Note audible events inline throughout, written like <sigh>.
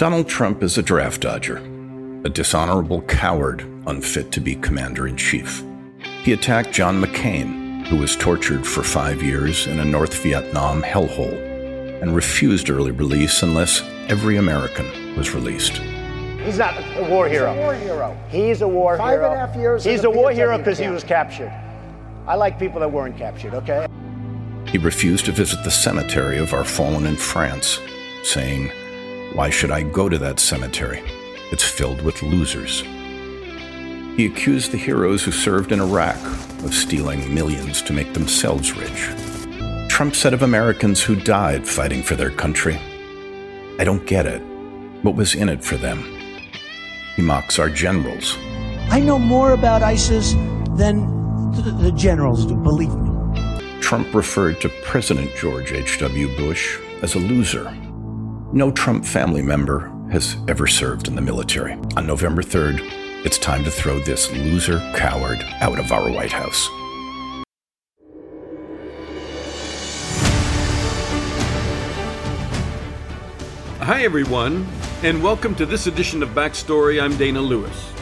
Donald Trump is a draft dodger, a dishonorable coward unfit to be commander in chief. He attacked John McCain, who was tortured for five years in a North Vietnam hellhole, and refused early release unless every American was released. He's not a war hero. He's a war hero. He's a war Five hero. and a half years He's a war hero because he was captured. I like people that weren't captured, okay? He refused to visit the cemetery of our fallen in France, saying, Why should I go to that cemetery? It's filled with losers. He accused the heroes who served in Iraq of stealing millions to make themselves rich. Trump said of Americans who died fighting for their country, I don't get it. What was in it for them? He mocks our generals, I know more about ISIS than the, the generals do, believe me. Trump referred to President George H.W. Bush as a loser. No Trump family member has ever served in the military. On November 3rd, it's time to throw this loser coward out of our White House. Hi, everyone, and welcome to this edition of Backstory. I'm Dana Lewis.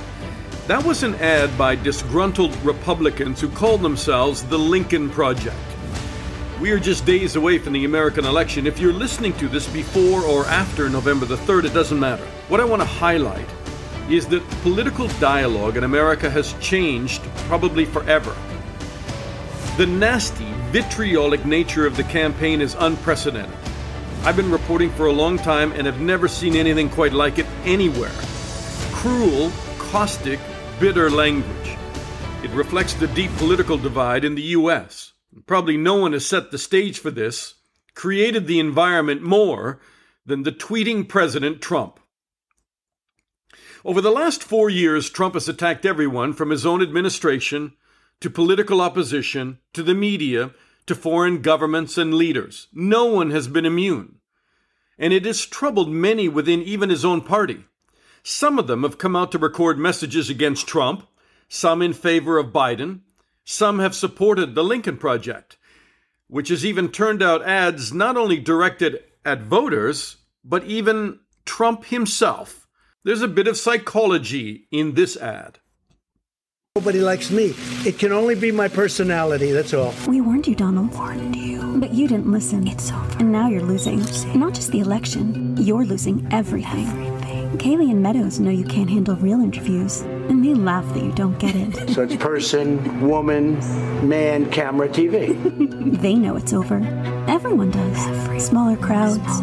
That was an ad by disgruntled Republicans who called themselves the Lincoln Project. We are just days away from the American election. If you're listening to this before or after November the 3rd, it doesn't matter. What I want to highlight is that political dialogue in America has changed probably forever. The nasty, vitriolic nature of the campaign is unprecedented. I've been reporting for a long time and have never seen anything quite like it anywhere. Cruel, caustic, bitter language. It reflects the deep political divide in the U.S. Probably no one has set the stage for this, created the environment more than the tweeting President Trump. Over the last four years, Trump has attacked everyone from his own administration to political opposition to the media to foreign governments and leaders. No one has been immune. And it has troubled many within even his own party. Some of them have come out to record messages against Trump, some in favor of Biden, some have supported the Lincoln Project, which has even turned out ads not only directed at voters, but even Trump himself. There's a bit of psychology in this ad. Nobody likes me. It can only be my personality, that's all. We warned you, Donald. Warned you. But you didn't listen. It's over. And now you're losing. Not just the election, you're losing everything. everything. Kayleigh and Meadows know you can't handle real interviews, and they laugh that you don't get it. <laughs> So it's person, woman, man, camera, TV. <laughs> they know it's over. Everyone does. Smaller crowds,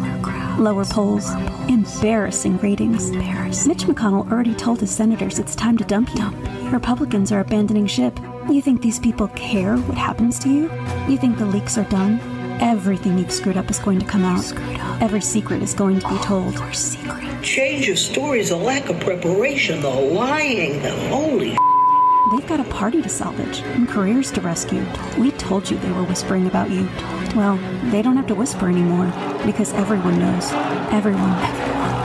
lower polls, embarrassing ratings. Mitch McConnell already told his senators it's time to dump you. Republicans are abandoning ship. You think these people care what happens to you? You think the leaks are done? Everything you've screwed up is going to come out. Every secret is going to be told. Your secret. Change of stories, a lack of preparation, the lying, the holy. They've got a party to salvage and careers to rescue. We told you they were whispering about you. Well, they don't have to whisper anymore because everyone knows. Everyone.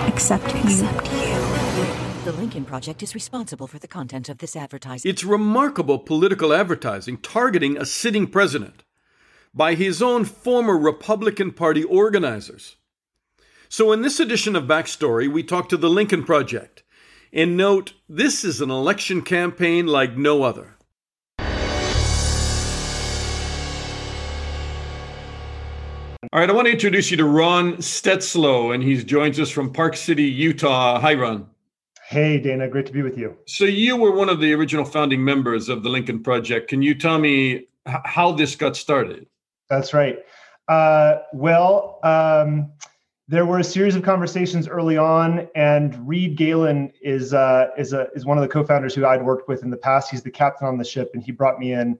Except you. Except you. The Lincoln Project is responsible for the content of this advertising. It's remarkable political advertising targeting a sitting president by his own former Republican Party organizers. So, in this edition of Backstory, we talk to the Lincoln Project and note this is an election campaign like no other. All right, I want to introduce you to Ron Steslow, and he joins us from Park City, Utah. Hi, Ron. Hey, Dana, great to be with you. So, you were one of the original founding members of the Lincoln Project. Can you tell me how this got started? That's right. Uh, well, um, there were a series of conversations early on, and Reed Galen is uh, is a is one of the co-founders who I'd worked with in the past. He's the captain on the ship, and he brought me in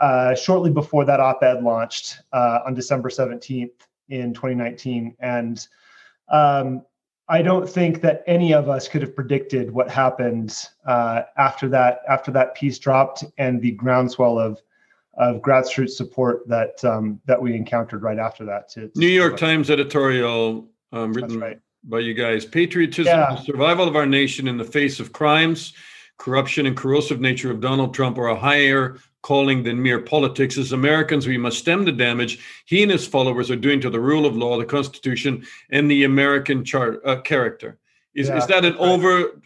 uh, shortly before that op-ed launched uh, on December seventeenth in 2019, and um, I don't think that any of us could have predicted what happened uh, after that after that piece dropped and the groundswell of of grassroots support that um, that we encountered right after that. To, to New York. Times editorial um, written right. by you guys. Patriotism Yeah. survival of our nation in the face of crimes, corruption, and corrosive nature of Donald Trump are a higher calling than mere politics. As Americans, we must stem the damage he and his followers are doing to the rule of law, the Constitution, and the American chart, uh, character. Is, Yeah, is that an over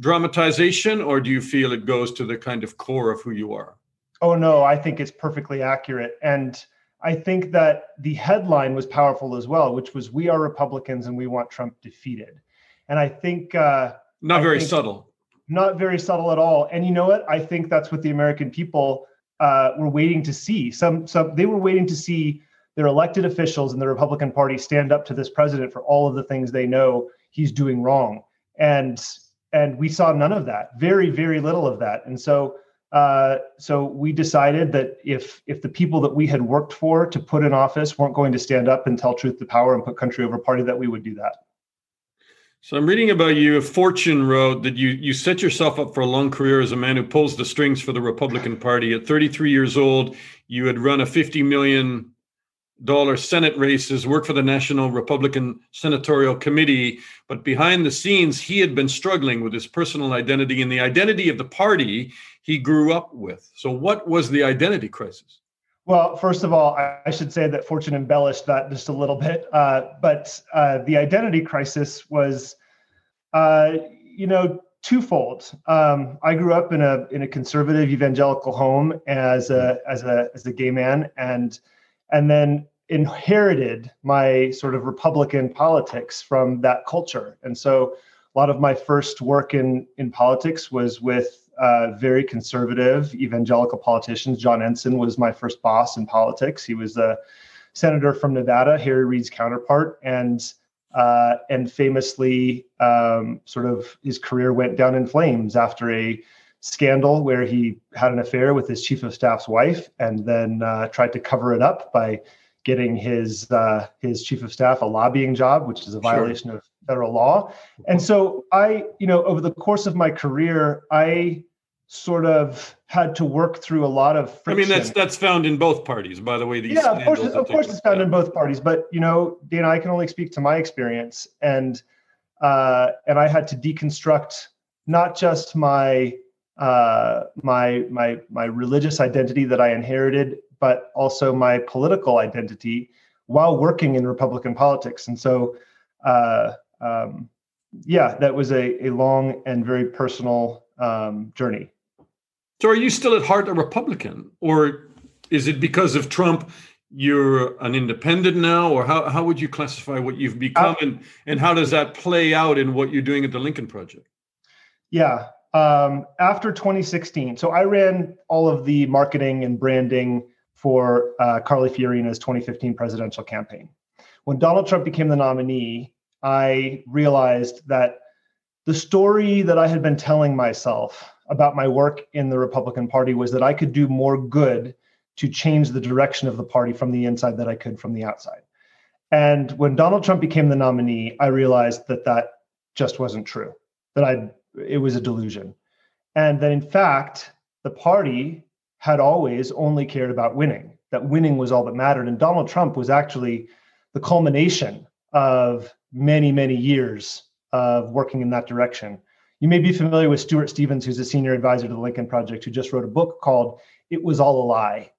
dramatization, or do you feel it goes to the kind of core of who you are? Oh no, I think it's perfectly accurate. And I think that the headline was powerful as well, which was "We are Republicans and we want Trump defeated." And I think uh, Not very think- subtle. not very subtle at all. And you know what? I think that's what the American people uh, were waiting to see. Some, some they were waiting to see their elected officials in the Republican Party stand up to this president for all of the things they know he's doing wrong. And and we saw none of that. Very, very little of that. And so uh, so we decided that if if the people that we had worked for to put in office weren't going to stand up and tell truth to power and put country over party, that we would do that. So I'm reading about you. Fortune wrote that you you set yourself up for a long career as a man who pulls the strings for the Republican Party. At 33 years old, you had run a 50 million dollar Senate races, worked for the National Republican Senatorial Committee, but behind the scenes, he had been struggling with his personal identity and the identity of the party he grew up with. So, what was the identity crisis? Well, first of all, I, should say that Fortune embellished that just a little bit. Uh, but uh, the identity crisis was, uh, you know, twofold. Um, I grew up in a in a conservative evangelical home as a as a as a gay man, and and then inherited my sort of Republican politics from that culture. And so, a lot of my first work in in politics was with uh, very conservative evangelical politicians. John Ensign was my first boss in politics. He was a senator from Nevada, Harry Reid's counterpart, and uh, and famously, um, sort of his career went down in flames after a scandal where he had an affair with his chief of staff's wife, and then uh, tried to cover it up by getting his uh, his chief of staff a lobbying job, which is a violation of federal law. And so I, you know, over the course of my career, I sort of had to work through a lot of I mean, that's that's found in both parties, by the way. These yeah, of course, of course, it's found in both parties. But you know, Dana, I can only speak to my experience, and uh, and I had to deconstruct not just my uh, my my my religious identity that I inherited, but also my political identity while working in Republican politics. And so, uh, um, yeah, that was a, a long and very personal um, journey. So are you still at heart a Republican? Or is it because of Trump you're an independent now? Or how, how would you classify what you've become? and, and how does that play out in what you're doing at the Lincoln Project? Yeah. Um, after 2016, so I ran all of the marketing and branding for uh, Carly Fiorina's 2015 presidential campaign. When Donald Trump became the nominee, I realized that the story that I had been telling myself about my work in the Republican Party was that I could do more good to change the direction of the party from the inside than I could from the outside. And when Donald Trump became the nominee, I realized that that just wasn't true. That I it was a delusion, and that in fact the party had always only cared about winning. That winning was all that mattered, and Donald Trump was actually the culmination of many many years of working in that direction. You may be familiar with Stuart Stevens, who's a senior advisor to the Lincoln Project, who just wrote a book called "It Was All a Lie."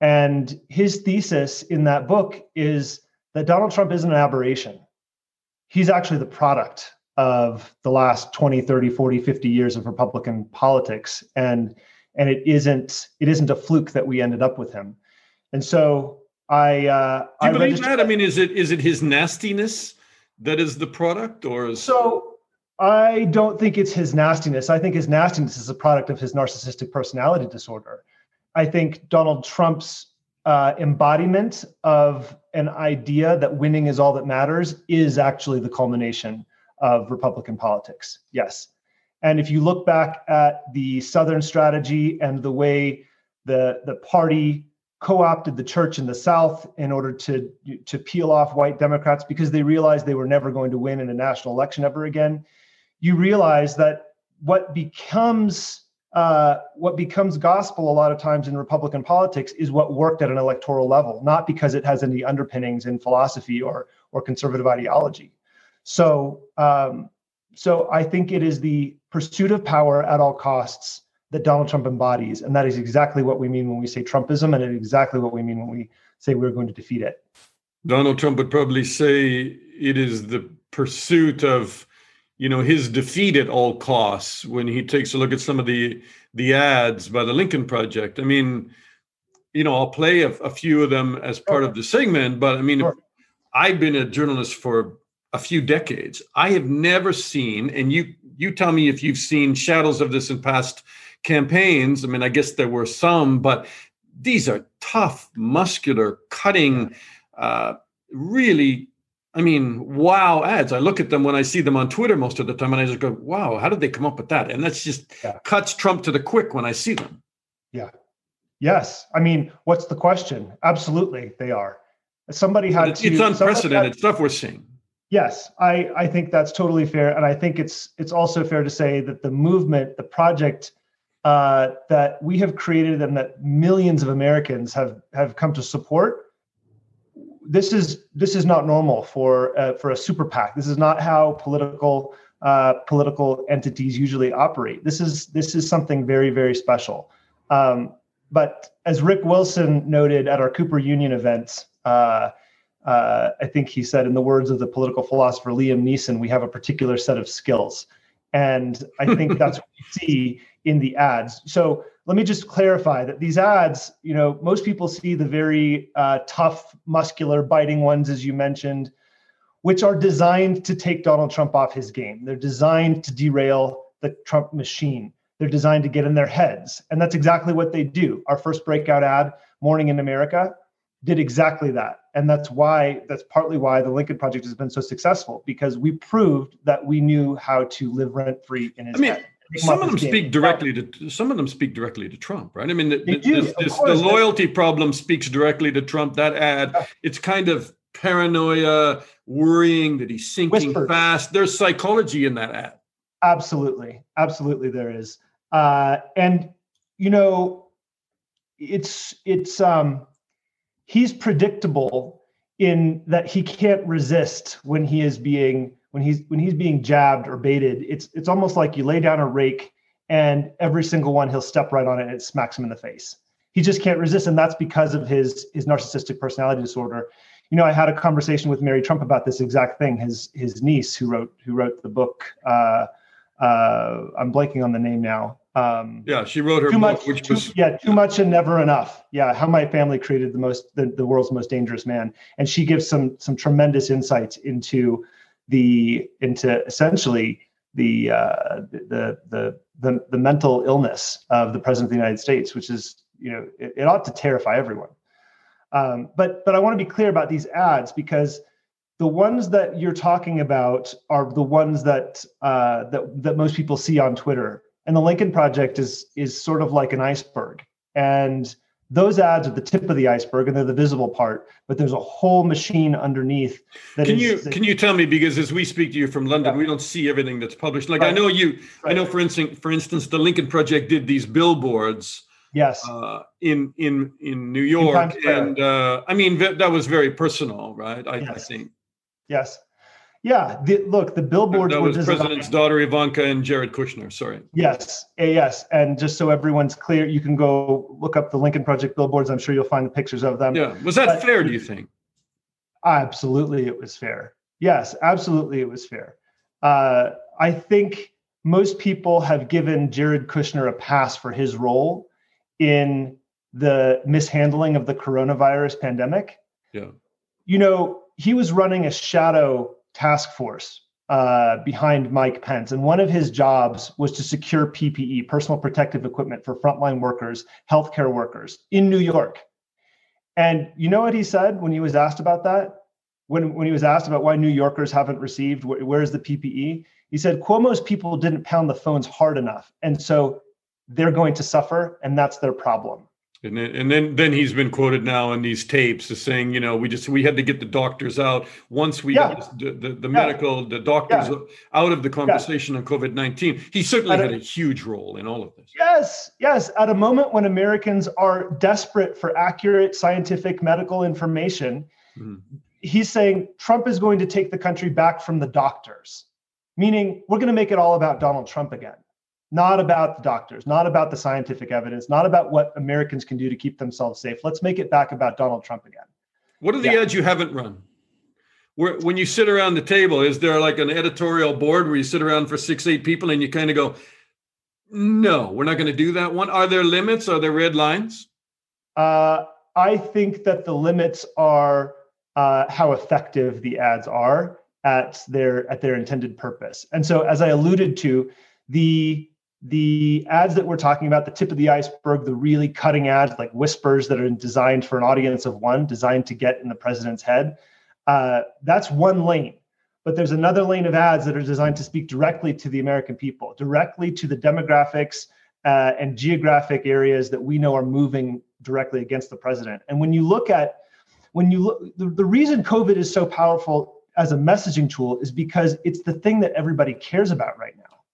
And his thesis in that book is that Donald Trump isn't an aberration. He's actually the product of the last 20, 30, 40, 50 years of Republican politics. And and it isn't it isn't a fluke that we ended up with him. And so I uh Do you I believe registered- that? I mean, is it is it his nastiness that is the product, or is So I don't think it's his nastiness. I think his nastiness is a product of his narcissistic personality disorder. I think Donald Trump's uh, embodiment of an idea that winning is all that matters is actually the culmination of Republican politics. Yes. And if you look back at the Southern strategy and the way the, the party co-opted the church in the South in order to, to peel off white Democrats because they realized they were never going to win in a national election ever again, you realize that what becomes uh, what becomes gospel a lot of times in Republican politics is what worked at an electoral level, not because it has any underpinnings in philosophy or or conservative ideology. So, um, so I think it is the pursuit of power at all costs that Donald Trump embodies, and that is exactly what we mean when we say Trumpism, and exactly what we mean when we say we're going to defeat it. Donald Trump would probably say it is the pursuit of you know his defeat at all costs when he takes a look at some of the the ads by the Lincoln Project. I mean, you know, I'll play a, a few of them as part of the segment, but I mean, sure. I've been a journalist for a few decades. I have never seen, and you you tell me if you've seen shadows of this in past campaigns. I mean, I guess there were some, but these are tough, muscular, cutting, uh, really I mean, wow ads. I look at them when I see them on Twitter most of the time and I just go, wow, how did they come up with that? And that's just yeah. cuts Trump to the quick when I see them. Yeah. Yes. I mean, what's the question? Absolutely, they are. Somebody had it's, to, it's unprecedented had, stuff we're seeing. Yes, I, I think that's totally fair. And I think it's it's also fair to say that the movement, the project uh, that we have created and that millions of Americans have have come to support this is this is not normal for uh, for a super PAC. This is not how political uh, political entities usually operate. This is this is something very very special. Um, but as Rick Wilson noted at our Cooper Union event, uh, I think he said, in the words of the political philosopher Liam Neeson, we have a particular set of skills, and I think <laughs> that's what we see in the ads. So let me just clarify that these ads, you know, most people see the very uh, tough, muscular, biting ones, as you mentioned, which are designed to take Donald Trump off his game. They're designed to derail the Trump machine. They're designed to get in their heads. And that's exactly what they do. Our first breakout ad, Morning in America, did exactly that. And that's why, that's partly why the Lincoln Project has been so successful, because we proved that we knew how to live rent free in his I mean, head some of them speak directly to some of them speak directly to Trump, right? I mean, the, this, this, the loyalty problem speaks directly to Trump. That ad, it's kind of paranoia, worrying that he's sinking Whispers. fast. There's psychology in that ad. Absolutely, absolutely, there is. Uh, and you know, it's it's um, he's predictable in that he can't resist when he is being when he's when he's being jabbed or baited, it's it's almost like you lay down a rake and every single one he'll step right on it and it smacks him in the face. He just can't resist, and that's because of his his narcissistic personality disorder. You know, I had a conversation with Mary Trump about this exact thing. His his niece, who wrote who wrote the book, uh, uh, I'm blanking on the name now. Um, yeah, she wrote her too book, much, which too, was yeah, too much and never enough. Yeah, how my family created the most the, the world's most dangerous man, and she gives some some tremendous insights into the into essentially the uh, the, the the the mental illness of the president of the United States, which is you know it, it ought to terrify everyone. Um, but but I want to be clear about these ads because the ones that you're talking about are the ones that uh, that that most people see on Twitter, and the Lincoln Project is is sort of like an iceberg, and those ads are the tip of the iceberg and they're the visible part but there's a whole machine underneath can is, you can you tell me because as we speak to you from london yeah. we don't see everything that's published like right. i know you right. i know for instance for instance the lincoln project did these billboards yes uh, in in in new york in and uh, i mean that was very personal right I, yes. I think yes yeah, the, look, the billboards that was president's daughter Ivanka and Jared Kushner. Sorry. Yes, yes, and just so everyone's clear, you can go look up the Lincoln Project billboards. I'm sure you'll find the pictures of them. Yeah, was that but, fair? Do you think? Absolutely, it was fair. Yes, absolutely, it was fair. Uh, I think most people have given Jared Kushner a pass for his role in the mishandling of the coronavirus pandemic. Yeah. You know, he was running a shadow task force uh, behind Mike Pence. And one of his jobs was to secure PPE, personal protective equipment for frontline workers, healthcare workers in New York. And you know what he said when he was asked about that? When, when he was asked about why New Yorkers haven't received, wh- where's the PPE? He said, Cuomo's people didn't pound the phones hard enough. And so they're going to suffer, and that's their problem. And then, and then, then he's been quoted now in these tapes as saying, you know, we just we had to get the doctors out once we yeah. got the, the, the yeah. medical the doctors yeah. out of the conversation on COVID nineteen. He certainly had a huge role in all of this. Yes, yes. At a moment when Americans are desperate for accurate scientific medical information, mm-hmm. he's saying Trump is going to take the country back from the doctors, meaning we're going to make it all about Donald Trump again not about the doctors, not about the scientific evidence, not about what Americans can do to keep themselves safe. Let's make it back about Donald Trump again. What are the yeah. ads you haven't run? where, when you sit around the table, is there like an editorial board where you sit around for six, eight people and you kind of go, no, we're not going to do that one? Are there limits? Are there red lines? Uh, I think that the limits are uh, how effective the ads are at their at their intended purpose. And so, as I alluded to, the the ads that we're talking about, the tip of the iceberg, the really cutting ads like whispers that are designed for an audience of one, designed to get in the president's head, uh, that's one lane. But there's another lane of ads that are designed to speak directly to the American people, directly to the demographics uh, and geographic areas that we know are moving directly against the president. And when you look at, when you look, the, the reason COVID is so powerful as a messaging tool is because it's the thing that everybody cares about right now,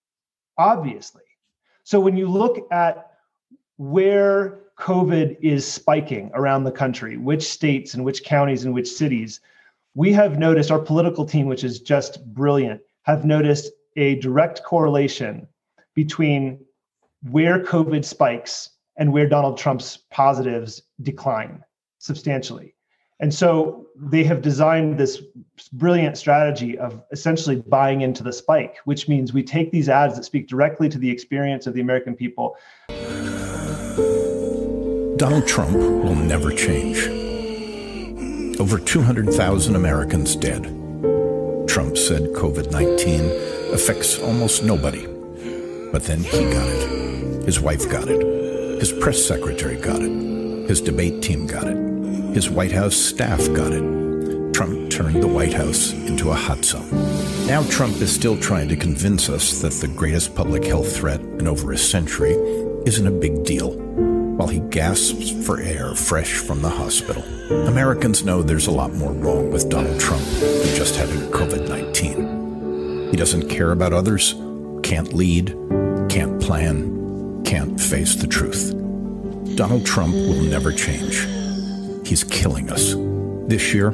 obviously. So when you look at where COVID is spiking around the country, which states and which counties and which cities, we have noticed our political team, which is just brilliant, have noticed a direct correlation between where COVID spikes and where Donald Trump's positives decline substantially. And so they have designed this brilliant strategy of essentially buying into the spike, which means we take these ads that speak directly to the experience of the American people. Donald Trump will never change. Over 200,000 Americans dead. Trump said COVID 19 affects almost nobody. But then he got it. His wife got it. His press secretary got it. His debate team got it. His White House staff got it. Trump turned the White House into a hot zone. Now Trump is still trying to convince us that the greatest public health threat in over a century isn't a big deal, while he gasps for air fresh from the hospital. Americans know there's a lot more wrong with Donald Trump than just having COVID 19. He doesn't care about others, can't lead, can't plan, can't face the truth. Donald Trump will never change. He's killing us. This year,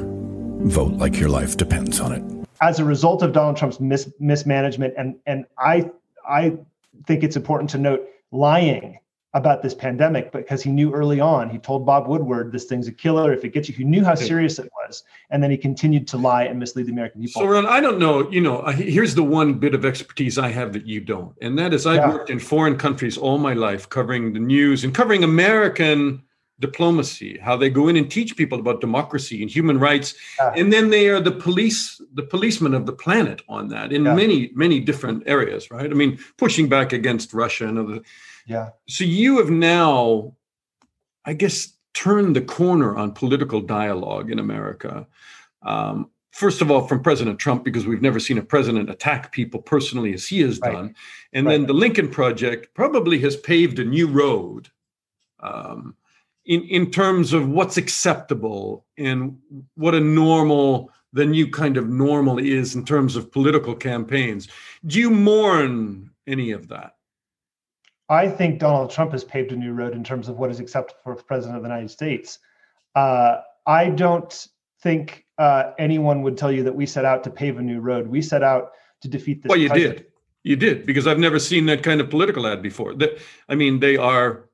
vote like your life depends on it. As a result of Donald Trump's mis- mismanagement, and and I I think it's important to note lying about this pandemic because he knew early on. He told Bob Woodward, "This thing's a killer. If it gets you," he knew how serious it was, and then he continued to lie and mislead the American people. So, Ron, I don't know. You know, here's the one bit of expertise I have that you don't, and that is I've yeah. worked in foreign countries all my life, covering the news and covering American diplomacy, how they go in and teach people about democracy and human rights, yeah. and then they are the police, the policemen of the planet on that in yeah. many, many different areas, right? I mean, pushing back against Russia and other. Yeah. So you have now, I guess, turned the corner on political dialogue in America. Um, first of all, from President Trump, because we've never seen a president attack people personally as he has right. done, and right. then the Lincoln Project probably has paved a new road. Um, in in terms of what's acceptable and what a normal the new kind of normal is in terms of political campaigns. Do you mourn any of that? I think Donald Trump has paved a new road in terms of what is acceptable for president of the United States. Uh, I don't think uh, anyone would tell you that we set out to pave a new road. We set out to defeat this. Well, you president. did. You did because I've never seen that kind of political ad before. That I mean, they are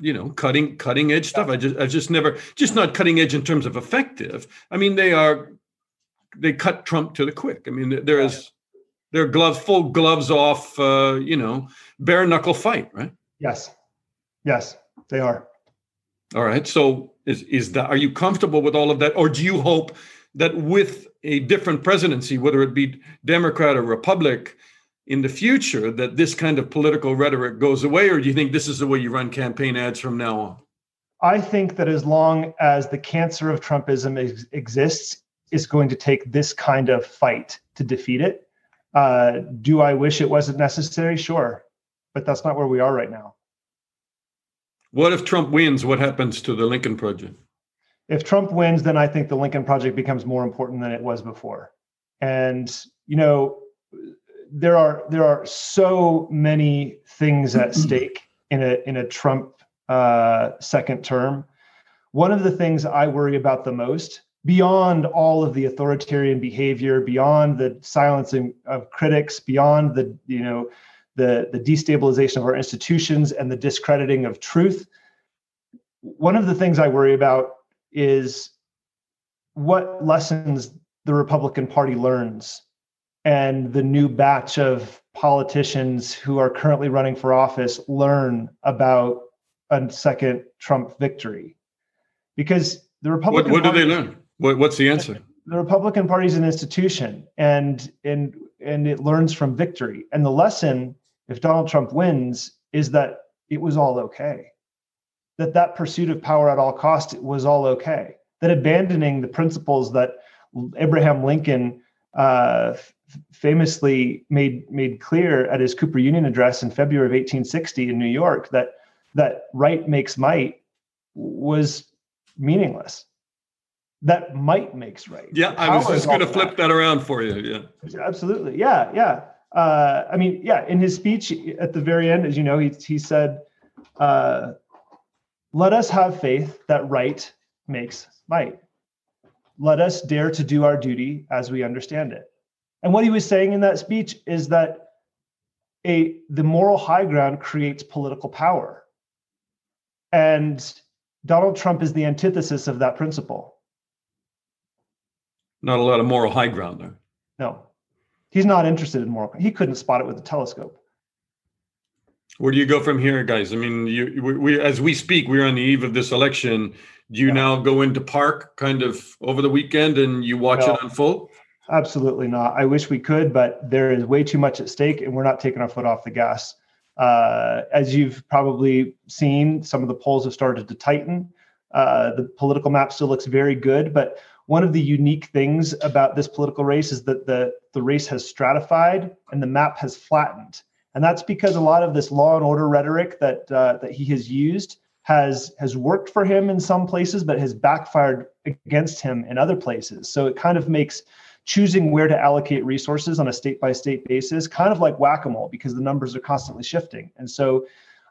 you know cutting cutting edge stuff i just i just never just not cutting edge in terms of effective. I mean they are they cut trump to the quick. I mean there is they're gloves full gloves off uh you know bare knuckle fight right? Yes. Yes they are. All right so is is that are you comfortable with all of that? Or do you hope that with a different presidency whether it be democrat or republic in the future that this kind of political rhetoric goes away, or do you think this is the way you run campaign ads from now on? I think that as long as the cancer of Trumpism ex- exists, it's going to take this kind of fight to defeat it. Uh, do I wish it wasn't necessary? Sure, but that's not where we are right now. What if Trump wins? What happens to the Lincoln Project? If Trump wins, then I think the Lincoln Project becomes more important than it was before. And, you know, there are there are so many things at <clears throat> stake in a in a Trump uh, second term. One of the things I worry about the most, beyond all of the authoritarian behavior, beyond the silencing of critics, beyond the you know the the destabilization of our institutions and the discrediting of truth, one of the things I worry about is what lessons the Republican Party learns and the new batch of politicians who are currently running for office learn about a second Trump victory. Because the Republican what, what Party, do they learn? What, what's the answer? The Republican Party is an institution and and and it learns from victory. And the lesson, if Donald Trump wins, is that it was all okay. That that pursuit of power at all cost was all okay. That abandoning the principles that Abraham Lincoln uh, famously made made clear at his Cooper Union address in February of 1860 in New York that that right makes might was meaningless. That might makes right. Yeah, I was just going to flip that. that around for you. Yeah, absolutely. Yeah, yeah. Uh, I mean, yeah. In his speech at the very end, as you know, he he said, uh, "Let us have faith that right makes might." Let us dare to do our duty as we understand it. And what he was saying in that speech is that a the moral high ground creates political power. And Donald Trump is the antithesis of that principle. Not a lot of moral high ground there. No. He's not interested in moral. He couldn't spot it with a telescope. Where do you go from here, guys? I mean, you, we, we, as we speak, we're on the eve of this election do you yeah. now go into park kind of over the weekend and you watch no, it unfold? Absolutely not. I wish we could, but there is way too much at stake, and we're not taking our foot off the gas. Uh, as you've probably seen, some of the polls have started to tighten. Uh, the political map still looks very good, but one of the unique things about this political race is that the the race has stratified and the map has flattened, and that's because a lot of this law and order rhetoric that uh, that he has used has has worked for him in some places but has backfired against him in other places. So it kind of makes choosing where to allocate resources on a state by state basis kind of like whack-a-mole because the numbers are constantly shifting. And so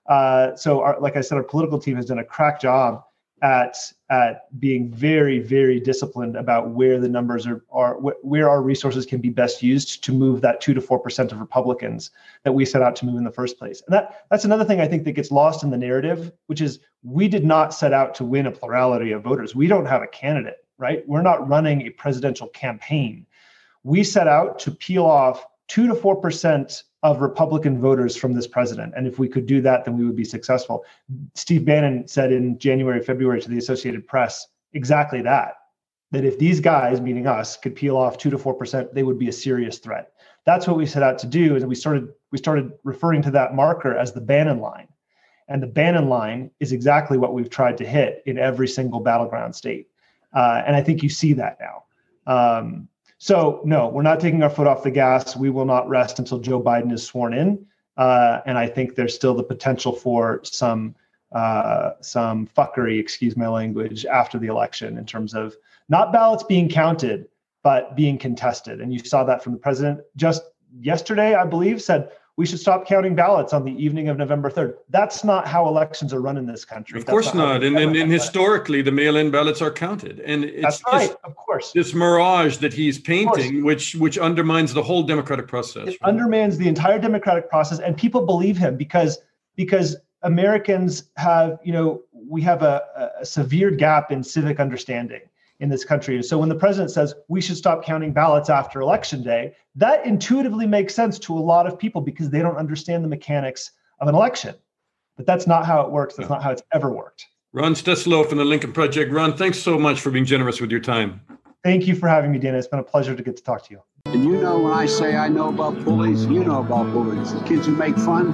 uh, so our, like i said our political team has done a crack job at at being very very disciplined about where the numbers are are where our resources can be best used to move that 2 to 4% of republicans that we set out to move in the first place. And that that's another thing i think that gets lost in the narrative which is we did not set out to win a plurality of voters. We don't have a candidate right? We're not running a presidential campaign. We set out to peel off 2 to 4% of Republican voters from this president. And if we could do that, then we would be successful. Steve Bannon said in January, February to the Associated Press exactly that that if these guys, meaning us, could peel off two to four percent, they would be a serious threat. That's what we set out to do, and we started we started referring to that marker as the Bannon line. And the Bannon line is exactly what we've tried to hit in every single battleground state. Uh, and I think you see that now. Um, so, no, we're not taking our foot off the gas. We will not rest until Joe Biden is sworn in. Uh, and I think there's still the potential for some uh, some fuckery, excuse my language, after the election in terms of not ballots being counted, but being contested. And you saw that from the president just yesterday, I believe, said we should stop counting ballots on the evening of November 3rd. That's not how elections are run in this country. Of course not. not. And, and, and historically, the mail in ballots are counted. And it's That's right, this, of course. This mirage that he's painting, which which undermines the whole democratic process. It right? undermines the entire democratic process. And people believe him because because Americans have, you know, we have a, a severe gap in civic understanding in this country. So when the president says we should stop counting ballots after election day, that intuitively makes sense to a lot of people because they don't understand the mechanics of an election. But that's not how it works. That's not how it's ever worked. Ron Steslow from the Lincoln Project. Ron, thanks so much for being generous with your time. Thank you for having me, Dana. It's been a pleasure to get to talk to you. And you know when I say I know about bullies, you know about bullies. The kids who make fun.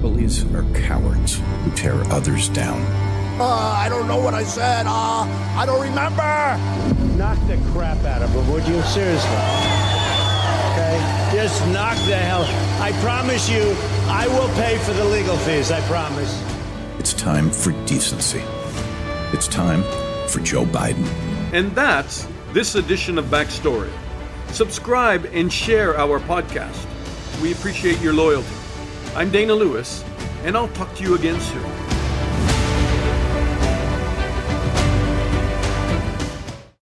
Bullies are cowards who tear others down. Uh, I don't know what I said. Uh, I don't remember. Knock the crap out of him, would you? Seriously. Okay? Just knock the hell. I promise you, I will pay for the legal fees. I promise. It's time for decency. It's time for Joe Biden. And that's this edition of Backstory. Subscribe and share our podcast. We appreciate your loyalty. I'm Dana Lewis, and I'll talk to you again soon.